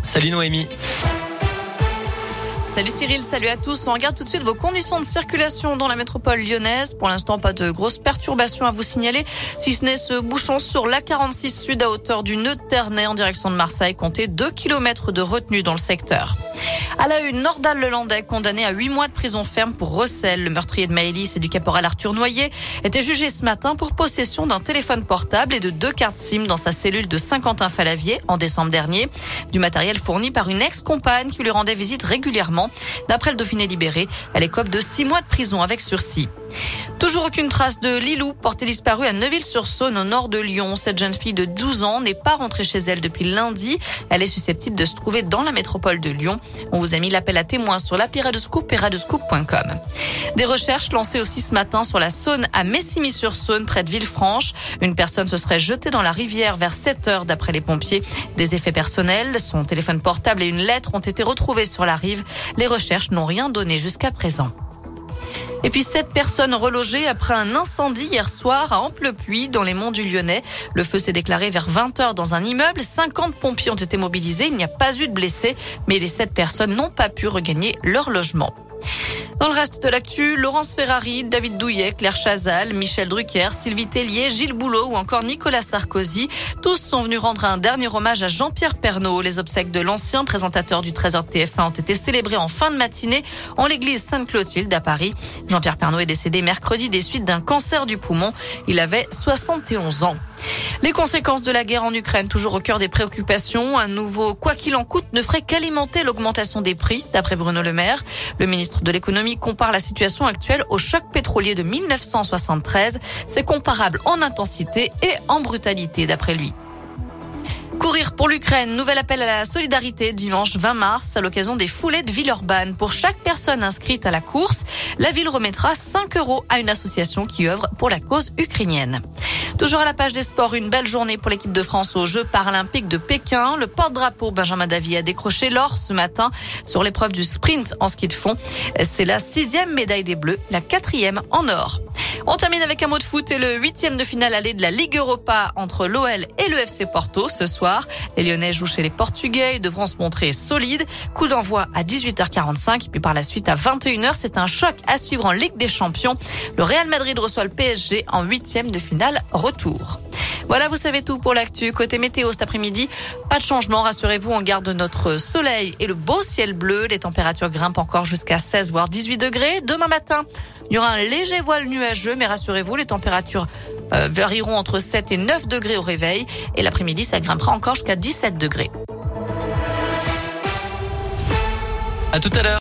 Salut Noémie. Salut Cyril, salut à tous. On regarde tout de suite vos conditions de circulation dans la métropole lyonnaise. Pour l'instant, pas de grosses perturbations à vous signaler, si ce n'est ce bouchon sur la 46 sud à hauteur du nœud de Ternay en direction de Marseille. Comptez 2 km de retenue dans le secteur. À la une, Nordal Lelandais, condamné à 8 mois de prison ferme pour recel. Le meurtrier de Maëlys et du caporal Arthur Noyer était jugé ce matin pour possession d'un téléphone portable et de deux cartes SIM dans sa cellule de Saint-Quentin-Falavier en décembre dernier. Du matériel fourni par une ex-compagne qui lui rendait visite régulièrement. D'après le Dauphiné libéré, elle écope de 6 mois de prison avec sursis. Toujours aucune trace de Lilou, portée disparue à Neuville-sur-Saône au nord de Lyon. Cette jeune fille de 12 ans n'est pas rentrée chez elle depuis lundi. Elle est susceptible de se trouver dans la métropole de Lyon. On vous a mis l'appel à témoins sur l'appli Radescoop. Des recherches lancées aussi ce matin sur la Saône à Messimie-sur-Saône près de Villefranche. Une personne se serait jetée dans la rivière vers 7 heures d'après les pompiers. Des effets personnels, son téléphone portable et une lettre ont été retrouvés sur la rive. Les recherches n'ont rien donné jusqu'à présent. Et puis sept personnes relogées après un incendie hier soir à Amplepuis dans les monts du Lyonnais. Le feu s'est déclaré vers 20 heures dans un immeuble. 50 pompiers ont été mobilisés. Il n'y a pas eu de blessés, mais les sept personnes n'ont pas pu regagner leur logement. Dans le reste de l'actu, Laurence Ferrari, David Douillet, Claire Chazal, Michel Drucker, Sylvie Tellier, Gilles Boulot ou encore Nicolas Sarkozy. Tous sont venus rendre un dernier hommage à Jean-Pierre Pernaud. Les obsèques de l'ancien présentateur du Trésor de TF1 ont été célébrées en fin de matinée en l'église Sainte-Clotilde à Paris. Jean-Pierre Pernaud est décédé mercredi des suites d'un cancer du poumon. Il avait 71 ans. Les conséquences de la guerre en Ukraine, toujours au cœur des préoccupations. Un nouveau quoi qu'il en coûte ne ferait qu'alimenter l'augmentation des prix, d'après Bruno Le Maire. Le ministre de l'économie compare la situation actuelle au choc pétrolier de 1973. C'est comparable en intensité et en brutalité, d'après lui. Courir pour l'Ukraine, nouvel appel à la solidarité dimanche 20 mars à l'occasion des foulées de Villeurbanne. Pour chaque personne inscrite à la course, la ville remettra 5 euros à une association qui œuvre pour la cause ukrainienne. Toujours à la page des sports, une belle journée pour l'équipe de France aux Jeux paralympiques de Pékin. Le porte-drapeau Benjamin Davy a décroché l'or ce matin sur l'épreuve du sprint en ski de fond. C'est la sixième médaille des Bleus, la quatrième en or. On termine avec un mot de foot et le huitième de finale aller de la Ligue Europa entre l'OL et le FC Porto ce soir. Les Lyonnais jouent chez les Portugais devront se montrer solides. Coup d'envoi à 18h45 puis par la suite à 21h. C'est un choc à suivre en Ligue des Champions. Le Real Madrid reçoit le PSG en huitième de finale Voilà, vous savez tout pour l'actu. Côté météo cet après-midi, pas de changement, rassurez-vous, on garde notre soleil et le beau ciel bleu. Les températures grimpent encore jusqu'à 16 voire 18 degrés. Demain matin, il y aura un léger voile nuageux, mais rassurez-vous, les températures euh, varieront entre 7 et 9 degrés au réveil. Et l'après-midi, ça grimpera encore jusqu'à 17 degrés. À tout à l'heure.